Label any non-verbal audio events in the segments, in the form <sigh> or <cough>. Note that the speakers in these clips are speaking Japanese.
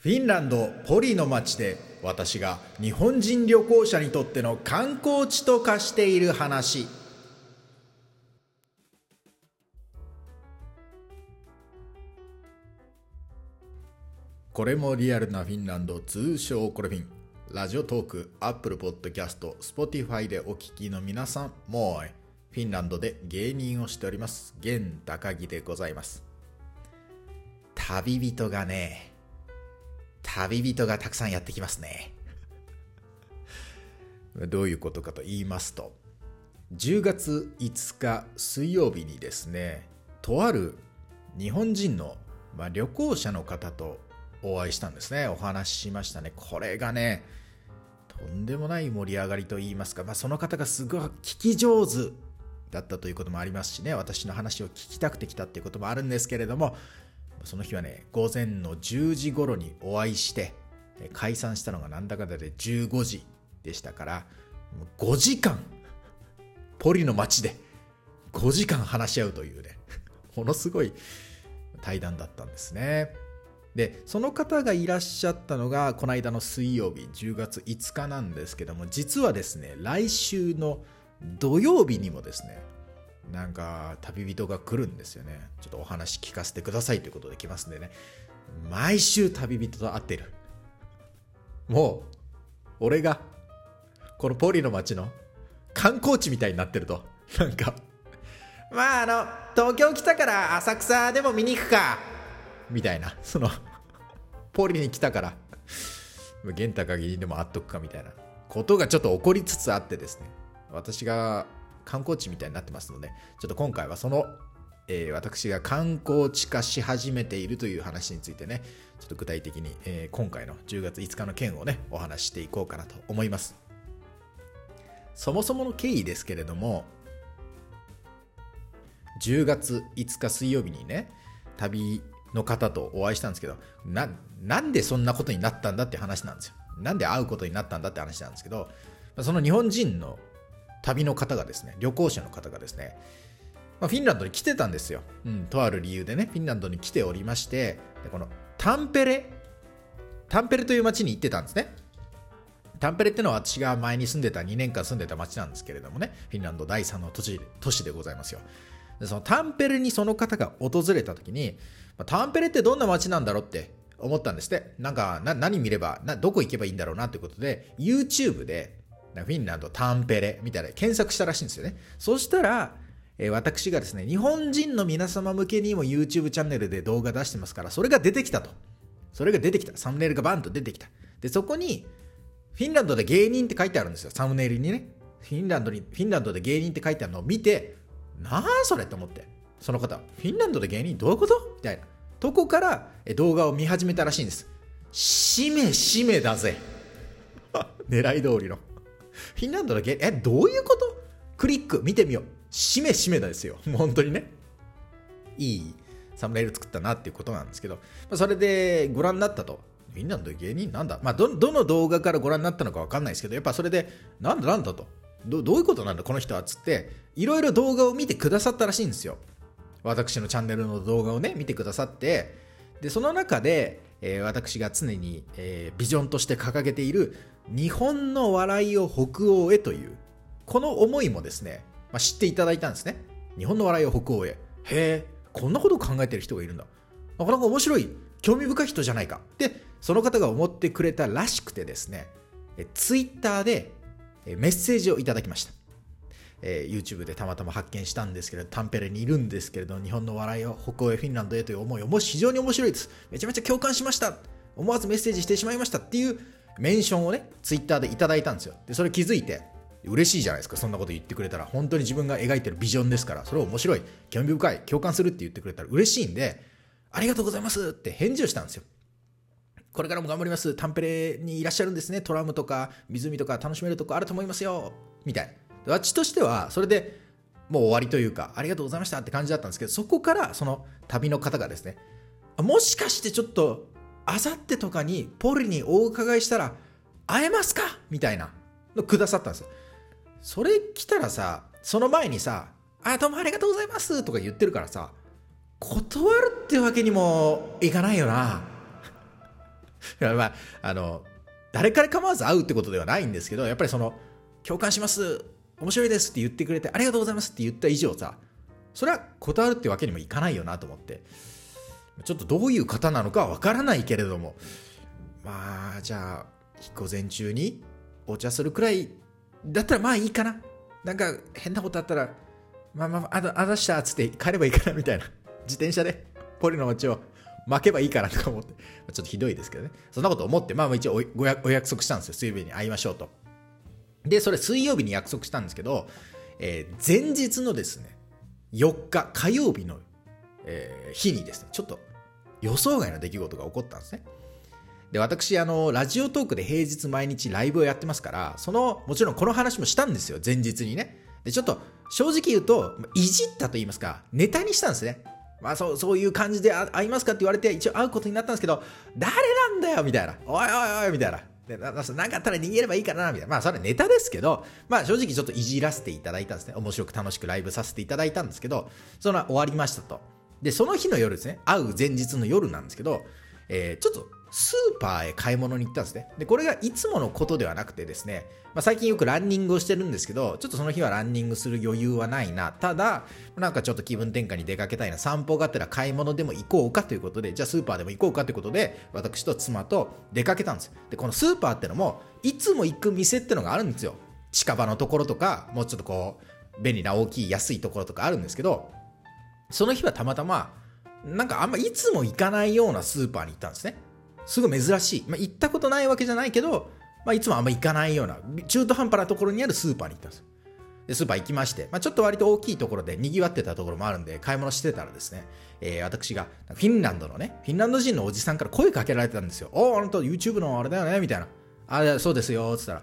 フィンランドポリの町で私が日本人旅行者にとっての観光地と化している話。これもリアルなフィンランド通称コレフィン。ラジオトークアップルポッドキャストスポティファイでお聞きの皆さんもうフィンランドで芸人をしております。現高木でございます。旅人がね旅人がたくさんやってきますね。<laughs> どういうことかと言いますと、10月5日水曜日にですね、とある日本人の、まあ、旅行者の方とお会いしたんですね。お話ししましたね。これがね、とんでもない盛り上がりと言いますか、まあ、その方がすごい聞き上手だったということもありますしね、私の話を聞きたくて来たっていうこともあるんですけれども、その日はね、午前の10時頃にお会いして、解散したのがなんだかんだで15時でしたから、5時間、ポリの街で5時間話し合うというね、<laughs> ものすごい対談だったんですね。で、その方がいらっしゃったのが、この間の水曜日、10月5日なんですけども、実はですね、来週の土曜日にもですね、なんか旅人が来るんですよね。ちょっとお話聞かせてくださいということで来ますんでね。毎週旅人と会ってる。もう、俺が、このポリの街の観光地みたいになってると。なんか、まああの、東京来たから浅草でも見に行くか。みたいな。その、ポリに来たから、玄高木にでも会っとくかみたいなことがちょっと起こりつつあってですね。私が観光地みたいになってますので、ちょっと今回はその、えー、私が観光地化し始めているという話についてね、ちょっと具体的に、えー、今回の10月5日の件をね、お話ししていこうかなと思います。そもそもの経緯ですけれども、10月5日水曜日にね、旅の方とお会いしたんですけど、な、なんでそんなことになったんだって話なんですよ。なんで会うことになったんだって話なんですけど、その日本人の旅の方がですね、旅行者の方がですね、まあ、フィンランドに来てたんですよ。うん、とある理由でね、フィンランドに来ておりまして、このタンペレ、タンペレという町に行ってたんですね。タンペレってのは私が前に住んでた2年間住んでた町なんですけれどもね、フィンランド第3の都市都市でございますよ。でそのタンペレにその方が訪れた時に、まあ、タンペレってどんな町なんだろうって思ったんですって。なんか、な何見ればな、どこ行けばいいんだろうなってことで、YouTube でフィンランドタンペレみたいな検索したらしいんですよね。そしたら、えー、私がですね、日本人の皆様向けにも YouTube チャンネルで動画出してますから、それが出てきたと。それが出てきた。サムネイルがバンと出てきた。で、そこに、フィンランドで芸人って書いてあるんですよ。サムネイルにね。フィンランドに、フィンランドで芸人って書いてあるのを見て、なあそれと思って。その方、フィンランドで芸人どういうこと？みたいな。とこから動画を見始めたらしいんです。しめしめだぜ。<laughs> 狙い通りの。フィンランドだけ？え、どういうこと？クリック見てみよう。しめしめですよ。も <laughs> う本当にね。いいサムネイル作ったなっていうことなんですけど、まあ、それでご覧になったと。フィンランド芸人なんだ？まあど、どの動画からご覧になったのかわかんないですけど、やっぱそれで、なんだなんだと。どどういうことなんだ？この人はっつって、いろいろ動画を見てくださったらしいんですよ。私のチャンネルの動画をね、見てくださって、で、その中で、えー、私が常に、えー、ビジョンとして掲げている日本の笑いを北欧へというこの思いもですね、まあ、知っていただいたんですね。日本の笑いを北欧へ。へえこんなことを考えてる人がいるんだ。なかなか面白い興味深い人じゃないか。でその方が思ってくれたらしくてですねツイッターでメッセージをいただきました。えー、YouTube でたまたま発見したんですけれど、タンペレにいるんですけれど、日本の笑いを北欧へフィンランドへという思いを、もし非常に面白いです。めちゃめちゃ共感しました。思わずメッセージしてしまいましたっていうメンションをね、Twitter でいただいたんですよ。で、それ気づいて、嬉しいじゃないですか、そんなこと言ってくれたら。本当に自分が描いてるビジョンですから、それを面白い、興味深い、共感するって言ってくれたら嬉しいんで、ありがとうございますって返事をしたんですよ。これからも頑張ります。タンペレにいらっしゃるんですね。トラムとか湖とか楽しめるとこあると思いますよ。みたいな。私としては、それでもう終わりというか、ありがとうございましたって感じだったんですけど、そこからその旅の方がですね、もしかしてちょっと、あさってとかにポリにお伺いしたら、会えますかみたいなのくださったんですよ。それ来たらさ、その前にさ、あ、どうもありがとうございますとか言ってるからさ、断るってわけにもいかないよな。<laughs> まあ、あの、誰から構わず会うってことではないんですけど、やっぱりその、共感します、面白いですって言ってくれて、ありがとうございますって言った以上さ、それは断るってわけにもいかないよなと思って、ちょっとどういう方なのかわからないけれども、まあ、じゃあ、午前中にお茶するくらいだったらまあいいかな。なんか変なことあったら、まあまあ、ああだしたっつって帰ればいいかなみたいな。自転車でポリの街を巻けばいいかなとか思って、ちょっとひどいですけどね。そんなこと思って、まあ一応お約束したんですよ。水曜日に会いましょうと。で、それ水曜日に約束したんですけど、えー、前日のですね、4日火曜日の、えー、日にですね、ちょっと予想外の出来事が起こったんですね。で、私、あの、ラジオトークで平日毎日ライブをやってますから、その、もちろんこの話もしたんですよ、前日にね。で、ちょっと、正直言うと、いじったと言いますか、ネタにしたんですね。まあ、そう、そういう感じで会いますかって言われて、一応会うことになったんですけど、誰なんだよみたいな。おいおいおいみたいな。でなんかあったら逃げればいいかなみたいな。まあ、それネタですけど、まあ、正直ちょっといじらせていただいたんですね。面白く楽しくライブさせていただいたんですけど、その終わりましたと。で、その日の夜ですね、会う前日の夜なんですけど、えー、ちょっとスーパーへ買い物に行ったんですね。で、これがいつものことではなくてですね、まあ、最近よくランニングをしてるんですけど、ちょっとその日はランニングする余裕はないな。ただ、なんかちょっと気分転換に出かけたいな。散歩がてら買い物でも行こうかということで、じゃあスーパーでも行こうかということで、私と妻と出かけたんです。で、このスーパーってのも、いつも行く店ってのがあるんですよ。近場のところとか、もうちょっとこう、便利な大きい安いところとかあるんですけど、その日はたまたま、なんかあんまいつも行かないようなスーパーに行ったんですね。すごい珍しい。まあ、行ったことないわけじゃないけど、まあ、いつもあんま行かないような、中途半端なところにあるスーパーに行ったんです。でスーパー行きまして、まあ、ちょっと割と大きいところで賑わってたところもあるんで、買い物してたらですね、えー、私がフィンランドのね、フィンランド人のおじさんから声かけられてたんですよ。おおあなた YouTube のあれだよねみたいな。あれ、そうですよ、っつったら。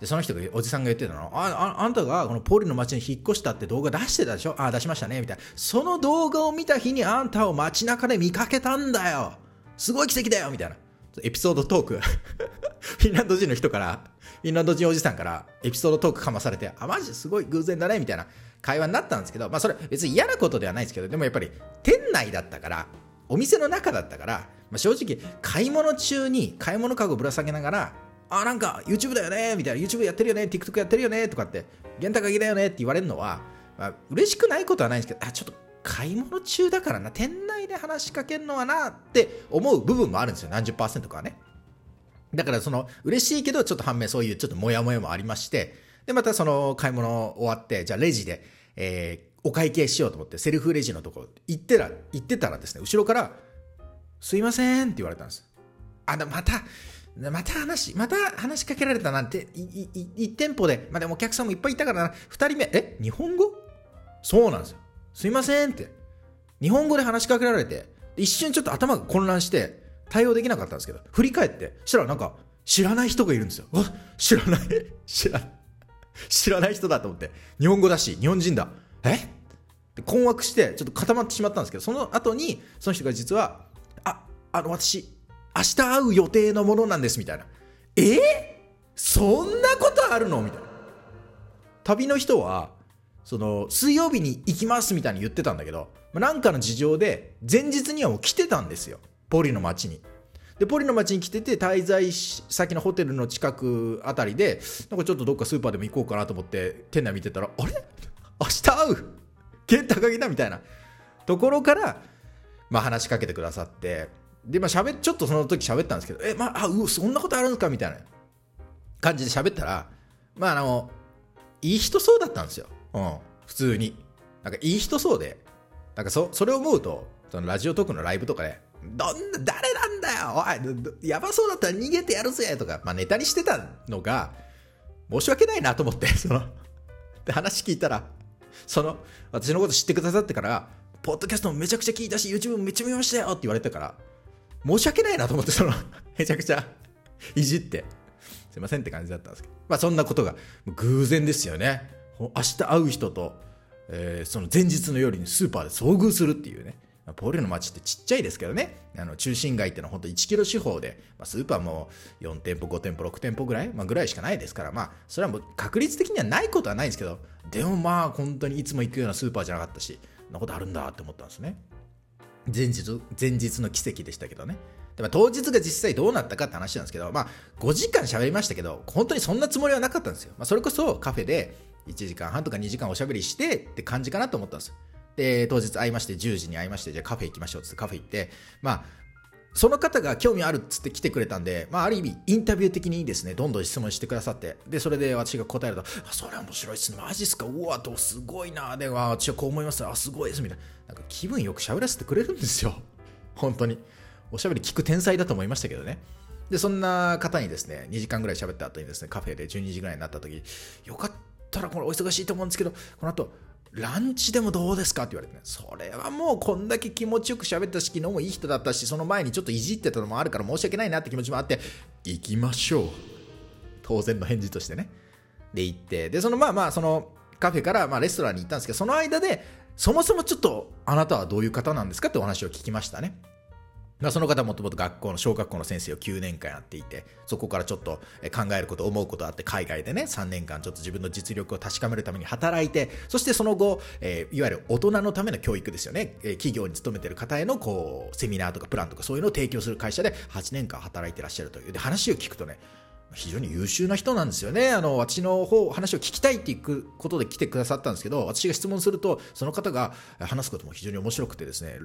で、その人が、おじさんが言ってたの、あ、ああんたがこのポリの街に引っ越したって動画出してたでしょあ、出しましたねみたいな。その動画を見た日にあんたを街中で見かけたんだよすごい奇跡だよみたいな。エピソードトーク。<laughs> フィンランド人の人から、フィンランド人おじさんからエピソードトークかまされて、あ、マジ？すごい偶然だね、みたいな。会話になったんですけど、まあそれ別に嫌なことではないですけど、でもやっぱり店内だったから、お店の中だったから、まあ、正直買い物中に買い物かごぶら下げながら、あ、なんか YouTube だよね、みたいな、YouTube やってるよね、TikTok やってるよね、とかって、原高木だよねって言われるのは、まあ、嬉しくないことはないんですけど、あ、ちょっと買い物中だからな、店内で話しかけるのはなって思う部分もあるんですよ、何十パーセントかはね。だからその嬉しいけど、ちょっと反面そういうちょっとモヤモヤもありまして、で、またその買い物終わって、じゃあレジで、えー、お会計しようと思って、セルフレジのところ行ってら、行ってたらですね、後ろから、すいませんって言われたんです。あ、また、また話、また話しかけられたなんて、1店舗で、まあ、でもお客さんもいっぱいいたからな、2人目、え日本語？そうなんですよ。すいませんって。日本語で話しかけられて、一瞬ちょっと頭が混乱して、対応できなかったんですけど、振り返って、したらなんか、知らない人がいるんですよ。知らない。<laughs> 知らない。知らない人だと思って。日本語だし、日本人だ。え？困惑して、ちょっと固まってしまったんですけど、その後に、その人が実は、あ、あの、私、明日会う予定のものなんです、みたいな。え？ー、そんなことあるの？みたいな。旅の人は、その水曜日に行きますみたいに言ってたんだけど、まなんかの事情で前日にはもう来てたんですよ。ポリの町に。でポリの町に来てて滞在先のホテルの近くあたりでなんかちょっとどっかスーパーでも行こうかなと思って店内見てたらあれ？明日会う？ケン高木だみたいな。ところから、まあ、話しかけてくださってで、まあ、しゃべちょっとその時喋ったんですけどえ、まあ、あうそんなことあるんですかみたいな感じで喋ったらまああのいい人そうだったんですよ。うん、普通に。なんかいい人そうで、なんかそそれを思うと、そのラジオトークのライブとかで、どんな、誰なんだよおいやばそうだったら逃げてやるぜとか、まあネタにしてたのが、申し訳ないなと思って、<laughs> その、で話聞いたら、その、私のこと知ってくださってから、ポッドキャストもめちゃくちゃ聞いたし、YouTube もめっちゃ見ましたよって言われたから、申し訳ないなと思って、その、<laughs> めちゃくちゃいじって、すいませんって感じだったんですけど、まあそんなことが偶然ですよね。明日会う人と、えー、その前日の夜にスーパーで遭遇するっていうね、ポールの街ってちっちゃいですけどね、あの中心街ってのは本当1キロ四方で、まあ、スーパーも4店舗、5店舗、6店舗ぐらい、まあ、ぐらいしかないですから、まあ、それはもう確率的にはないことはないんですけど、でもまあ、本当にいつも行くようなスーパーじゃなかったし、そんなことあるんだって思ったんですね。前日、前日の奇跡でしたけどね。でも当日が実際どうなったかって話なんですけど、まあ、5時間喋りましたけど、本当にそんなつもりはなかったんですよ。まあ、それこそカフェで1時間半とか2時間おしゃべりしてって感じかなと思ったんですよ。で、当日会いまして、10時に会いまして、じゃあカフェ行きましょうってカフェ行って、まあ、その方が興味あるっつって来てくれたんで、まあ、ある意味、インタビュー的にですね、どんどん質問してくださって、で、それで私が答えると、あ、それ面白いっすね、マジっすか、うわ、と、すごいな、で、私はこう思います、あ、すごいです、みたいな。なんか気分よく喋らせてくれるんですよ。本当に。おしゃべり聞く天才だと思いましたけどね。で、そんな方にですね、2時間ぐらい喋った後にですね、カフェで12時ぐらいになった時、よかったたらこれお忙しいと思うんですけど、この後、ランチでもどうですか？って言われて、ね、それはもうこんだけ気持ちよく喋ったし、昨日もいい人だったし、その前にちょっといじってたのもあるから申し訳ないなって気持ちもあって、行きましょう。当然の返事としてね。で、行って、で、そのまあまあ、そのカフェからまあレストランに行ったんですけど、その間で、そもそもちょっとあなたはどういう方なんですか？ってお話を聞きましたね。その方はもともと学校の小学校の先生を9年間やっていてそこからちょっと考えること思うことあって海外でね3年間ちょっと自分の実力を確かめるために働いてそしてその後、えー、いわゆる大人のための教育ですよね、えー、企業に勤めてる方へのこうセミナーとかプランとかそういうのを提供する会社で8年間働いてらっしゃるというで話を聞くとね非常に優秀な人なんですよね。あの、私の方、話を聞きたいっていうことで来てくださったんですけど、私が質問すると、その方が話すことも非常に面白くてですね、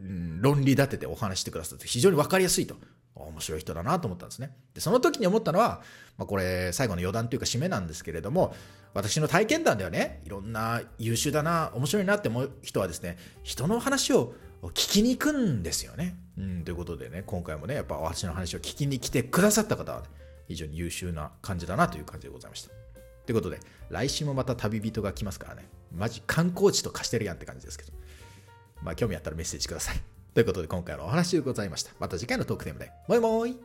うん論理立ててお話してくださって非常に分かりやすいと。面白い人だなと思ったんですね。でその時に思ったのは、まあ、これ最後の余談というか締めなんですけれども私の体験談ではねいろんな優秀だな面白いなって思う人はですね人の話を聞きに行くんですよね、うん、ということでね今回もねやっぱ私の話を聞きに来てくださった方は、ね、非常に優秀な感じだなという感じでございました。ということで来週もまた旅人が来ますからねマジ観光地と化してるやんって感じですけど。まあ、興味あったらメッセージください。ということで今回のお話でございました。また次回のトークテーマで。もいもーい